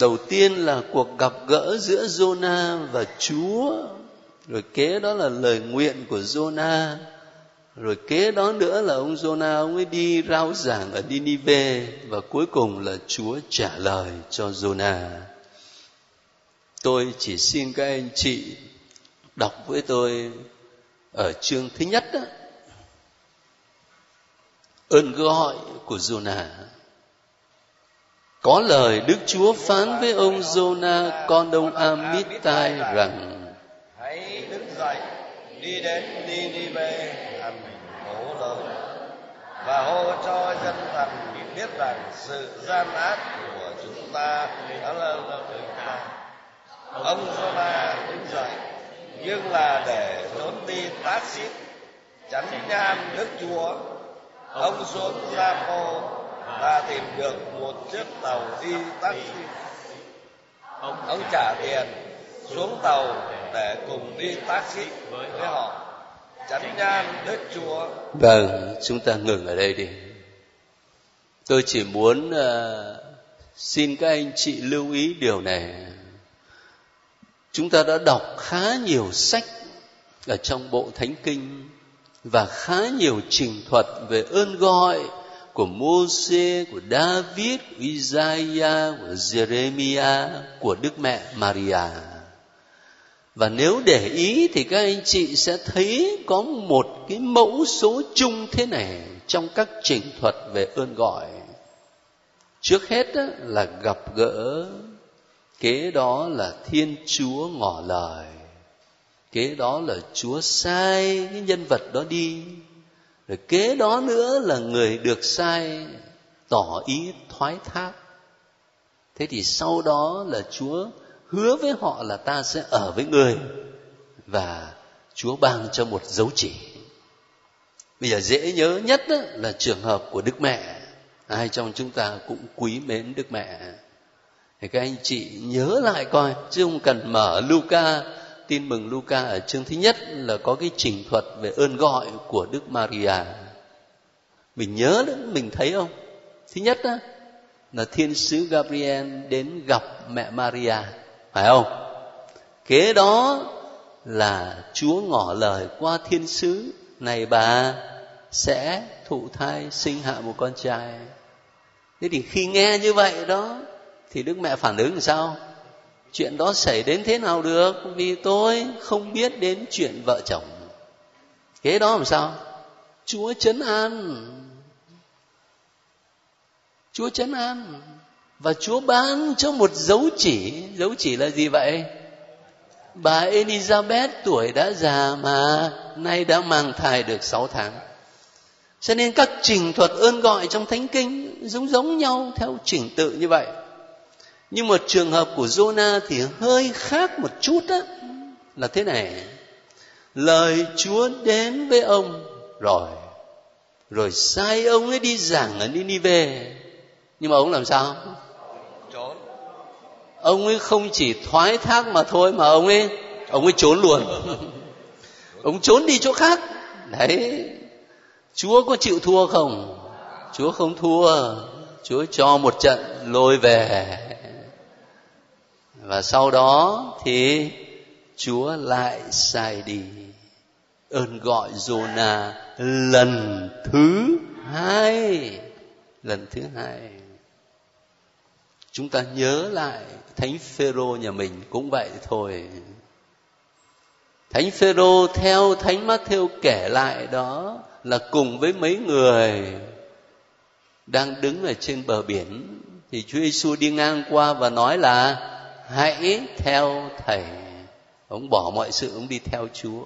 Đầu tiên là cuộc gặp gỡ giữa Jonah và Chúa. Rồi kế đó là lời nguyện của Jonah. Rồi kế đó nữa là ông Jonah, ông ấy đi rao giảng ở Ninive. Và cuối cùng là Chúa trả lời cho Jonah. Tôi chỉ xin các anh chị đọc với tôi ở chương thứ nhất đó. Ơn gọi của Jonah. Có lời Đức Chúa phán với ông Jonah, con ông Amittai rằng, Hãy đứng dậy, đi đến Ninive và hô cho dân thành biết rằng sự gian ác của chúng ta đã là chúng ta ông Jonah đứng dậy nhưng là để trốn đi tác xít chắn nhan đức chúa ông xuống Gia-pô và tìm được một chiếc tàu đi taxi ông trả tiền xuống tàu để cùng đi taxi với họ. chánh nhan đức chúa. Vâng chúng ta ngừng ở đây đi. Tôi chỉ muốn uh, xin các anh chị lưu ý điều này chúng ta đã đọc khá nhiều sách ở trong bộ thánh kinh và khá nhiều trình thuật về ơn gọi của Môse, của David, của Isaiah, của Jeremiah, của Đức Mẹ Maria. Và nếu để ý thì các anh chị sẽ thấy có một cái mẫu số chung thế này trong các trình thuật về ơn gọi. Trước hết là gặp gỡ kế đó là thiên chúa ngỏ lời kế đó là chúa sai cái nhân vật đó đi rồi kế đó nữa là người được sai tỏ ý thoái thác thế thì sau đó là chúa hứa với họ là ta sẽ ở với người và Chúa ban cho một dấu chỉ. Bây giờ dễ nhớ nhất là trường hợp của Đức Mẹ. Ai trong chúng ta cũng quý mến Đức Mẹ. Thì các anh chị nhớ lại coi, chứ không cần mở Luca, tin mừng Luca ở chương thứ nhất là có cái trình thuật về ơn gọi của Đức Maria. Mình nhớ đấy, mình thấy không? Thứ nhất đó, là thiên sứ Gabriel đến gặp mẹ Maria phải không kế đó là chúa ngỏ lời qua thiên sứ này bà sẽ thụ thai sinh hạ một con trai thế thì khi nghe như vậy đó thì đức mẹ phản ứng làm sao? Chuyện đó xảy đến thế nào được? Vì tôi không biết đến chuyện vợ chồng. Kế đó làm sao? Chúa chấn an. Chúa chấn an. Và chúa ban cho một dấu chỉ. Dấu chỉ là gì vậy? Bà elizabeth tuổi đã già mà nay đã mang thai được 6 tháng. Cho nên các trình thuật ơn gọi trong thánh kinh giống giống nhau theo trình tự như vậy nhưng một trường hợp của Jonah thì hơi khác một chút á là thế này. Lời Chúa đến với ông rồi rồi sai ông ấy đi giảng ở Ninive. Nhưng mà ông làm sao? Trốn. Ông ấy không chỉ thoái thác mà thôi mà ông ấy ông ấy trốn luôn. Ông trốn đi chỗ khác. Đấy chúa có chịu thua không? Chúa không thua. Chúa cho một trận lôi về và sau đó thì chúa lại sai đi ơn gọi Jonah lần thứ hai. Lần thứ hai. Chúng ta nhớ lại thánh phêrô nhà mình cũng vậy thôi. Thánh phêrô theo thánh Matthew kể lại đó là cùng với mấy người đang đứng ở trên bờ biển. Thì Chúa Giêsu đi ngang qua và nói là hãy theo thầy. Ông bỏ mọi sự, ông đi theo Chúa.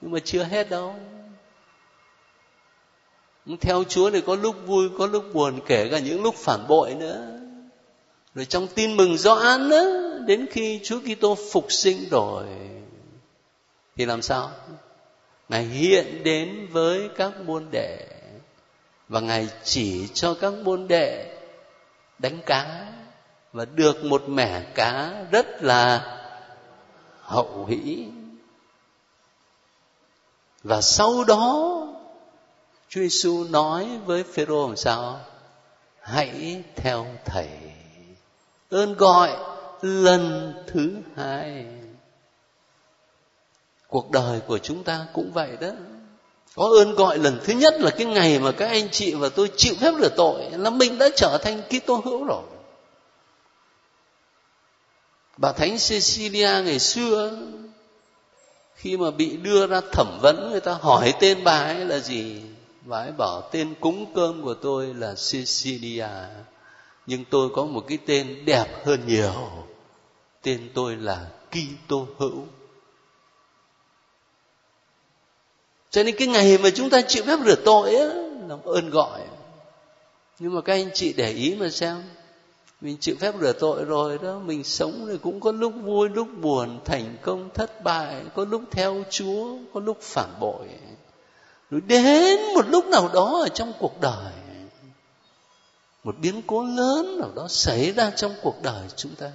Nhưng mà chưa hết đâu. Ông theo Chúa thì có lúc vui, có lúc buồn, kể cả những lúc phản bội nữa. Rồi trong tin mừng Gioan đó đến khi Chúa Kitô phục sinh rồi, thì làm sao? Ngài hiện đến với các môn đệ, và ngài chỉ cho các môn đệ đánh cá và được một mẻ cá rất là hậu hĩ. Và sau đó, Chúa Giêsu nói với Phêrô làm sao? Hãy theo thầy. Ơn gọi lần thứ hai. Cuộc đời của chúng ta cũng vậy đó. Có ơn gọi lần thứ nhất là cái ngày mà các anh chị và tôi chịu phép rửa tội là mình đã trở thành Kitô hữu rồi bà thánh Cecilia ngày xưa, khi mà bị đưa ra thẩm vấn, người ta hỏi tên bà ấy là gì? Bà ấy bảo, tên cúng cơm của tôi là Cecilia, nhưng tôi có một cái tên đẹp hơn nhiều. Tên tôi là Kitô hữu. Cho nên cái ngày mà chúng ta chịu phép rửa tội á, là ơn gọi. Nhưng mà các anh chị để ý mà xem mình chịu phép rửa tội rồi đó, mình sống rồi cũng có lúc vui, lúc buồn, thành công, thất bại, có lúc theo chúa, có lúc phản bội. Rồi đến một lúc nào đó ở trong cuộc đời, một biến cố lớn nào đó xảy ra trong cuộc đời chúng ta,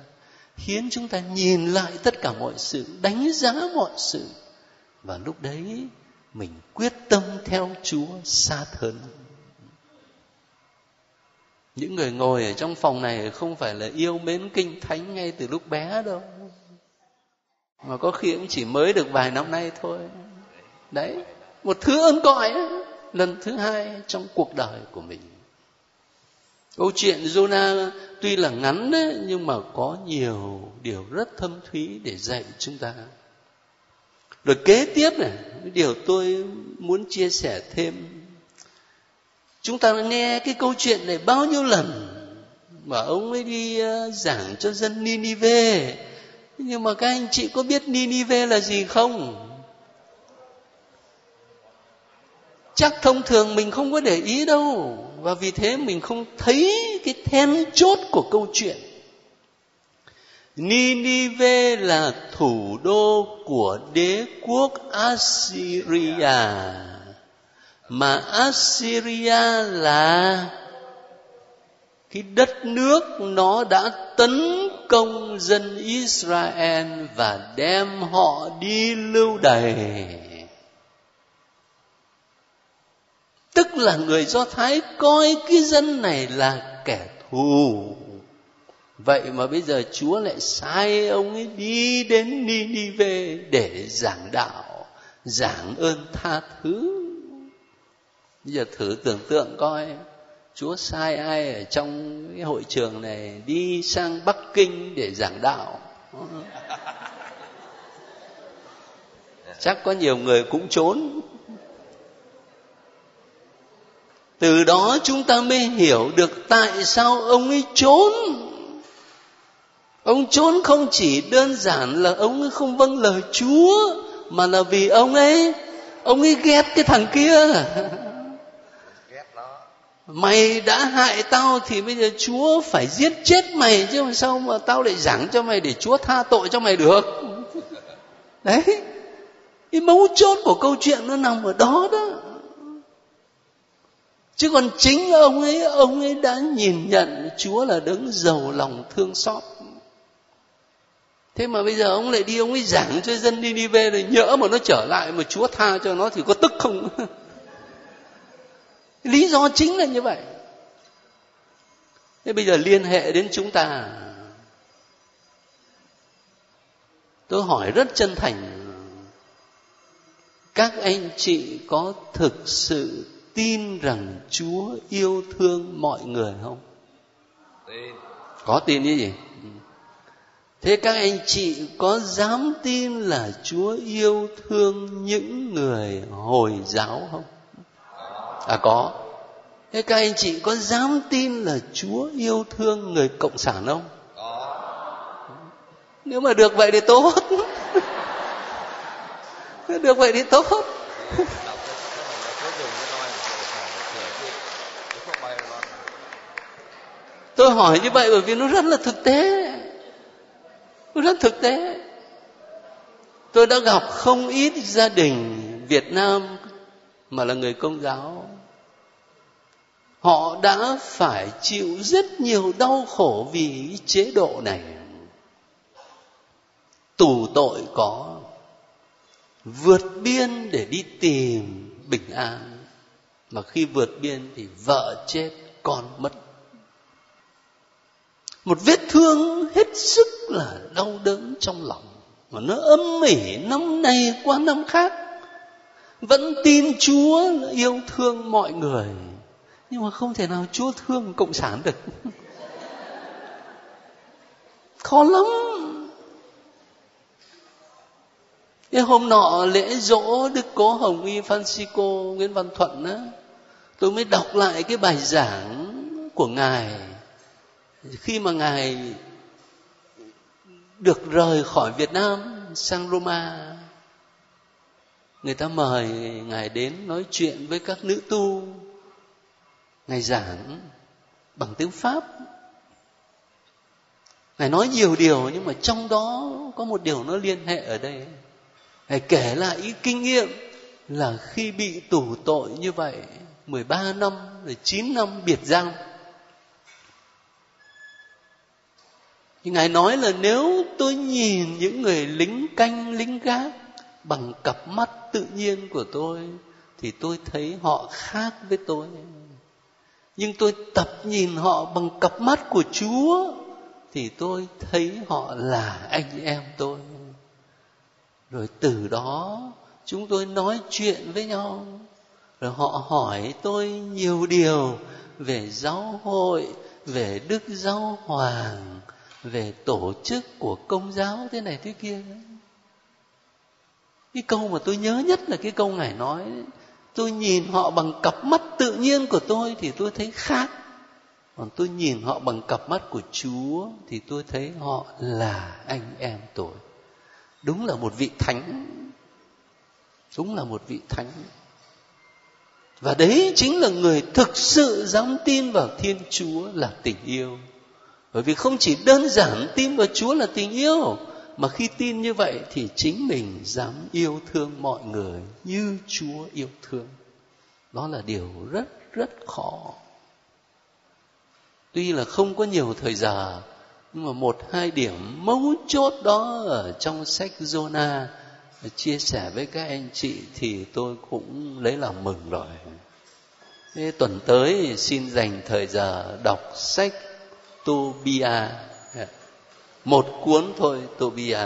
khiến chúng ta nhìn lại tất cả mọi sự, đánh giá mọi sự. Và lúc đấy mình quyết tâm theo chúa xa hơn những người ngồi ở trong phòng này không phải là yêu mến kinh thánh ngay từ lúc bé đâu. Mà có khi cũng chỉ mới được vài năm nay thôi. Đấy một thứ ơn gọi lần thứ hai trong cuộc đời của mình. Câu chuyện Jonah tuy là ngắn đấy, nhưng mà có nhiều điều rất thâm thúy để dạy chúng ta. Rồi kế tiếp này điều tôi muốn chia sẻ thêm chúng ta đã nghe cái câu chuyện này bao nhiêu lần mà ông ấy đi ờ, giảng cho dân Ninive. Nhưng mà các anh chị có biết Ninive là gì không? Chắc thông thường mình không có để ý đâu. Và vì thế mình không thấy cái then chốt của câu chuyện. Ninive là thủ đô của đế quốc Assyria mà Assyria là cái đất nước nó đã tấn công dân Israel và đem họ đi lưu đày. Tức là người Do Thái coi cái dân này là kẻ thù. Vậy mà bây giờ Chúa lại sai ông ấy đi đến Ninive để giảng đạo, giảng ơn tha thứ bây giờ thử tưởng tượng coi, chúa sai ai ở trong cái hội trường này đi sang bắc kinh để giảng đạo. Chắc có nhiều người cũng trốn. Từ đó chúng ta mới hiểu được tại sao ông ấy trốn. Ông trốn không chỉ đơn giản là ông ấy không vâng lời chúa, mà là vì ông ấy ông ấy ghét cái thằng kia mày đã hại tao thì bây giờ chúa phải giết chết mày chứ mà sao mà tao lại giảng cho mày để chúa tha tội cho mày được. Đấy. Cái mấu chốt của câu chuyện nó nằm ở đó đó. Chứ còn chính ông ấy ông ấy đã nhìn nhận chúa là đấng giàu lòng thương xót. Thế mà bây giờ ông lại đi, ông ấy giảng cho dân đi đi về rồi nhỡ mà nó trở lại mà chúa tha cho nó thì có tức không? lý do chính là như vậy. Thế bây giờ liên hệ đến chúng ta. Tôi hỏi rất chân thành các anh chị có thực sự tin rằng chúa yêu thương mọi người không? Tin. Có tin như gì? Thế các anh chị có dám tin là chúa yêu thương những người hồi giáo không à có. Thế các anh chị có dám tin là chúa yêu thương người cộng sản không? Nếu mà được vậy thì tốt. Được vậy thì tốt. Tôi hỏi như vậy bởi vì nó rất là thực tế. Nó rất thực tế. Tôi đã gặp không ít gia đình việt nam mà là người công giáo. Họ đã phải chịu rất nhiều đau khổ vì chế độ này. Tù tội có, vượt biên để đi tìm bình an, mà khi vượt biên thì vợ chết, con mất. Một vết thương hết sức là đau đớn trong lòng, mà nó âm ỉ năm này qua năm khác vẫn tin chúa yêu thương mọi người. Nhưng mà không thể nào chúa thương cộng sản được. Khó lắm. Cái hôm nọ lễ dỗ đức cố hồng y francisco nguyễn văn thuận á, tôi mới đọc lại cái bài giảng của ngài. Khi mà ngài được rời khỏi việt nam sang roma người ta mời ngài đến nói chuyện với các nữ tu. Ngài giảng bằng tiếng pháp. Ngài nói nhiều điều nhưng mà trong đó có một điều nó liên hệ ở đây. Ngài kể lại ý kinh nghiệm là khi bị tù tội như vậy 13 năm rồi 9 năm biệt giam. Thì ngài nói là nếu tôi nhìn những người lính canh, lính gác bằng cặp mắt tự nhiên của tôi thì tôi thấy họ khác với tôi. Nhưng tôi tập nhìn họ bằng cặp mắt của chúa thì tôi thấy họ là anh em tôi. Rồi từ đó, chúng tôi nói chuyện với nhau. Rồi họ hỏi tôi nhiều điều về giáo hội, về đức giáo hoàng, về tổ chức của công giáo thế này thế kia cái câu mà tôi nhớ nhất là cái câu ngài nói, tôi nhìn họ bằng cặp mắt tự nhiên của tôi thì tôi thấy khác. Còn tôi nhìn họ bằng cặp mắt của chúa thì tôi thấy họ là anh em tôi. Đúng là một vị thánh. Đúng là một vị thánh. Và đấy chính là người thực sự dám tin vào thiên chúa là tình yêu. Bởi vì không chỉ đơn giản tin vào chúa là tình yêu mà khi tin như vậy thì chính mình dám yêu thương mọi người như chúa yêu thương. Đó là điều rất rất khó. Tuy là không có nhiều thời giờ, nhưng mà một, hai điểm mấu chốt đó ở trong sách Jonah à, chia sẻ với các anh chị thì tôi cũng lấy làm mừng rồi. Thế tuần tới xin dành thời giờ đọc sách Tobia một cuốn thôi Tobia.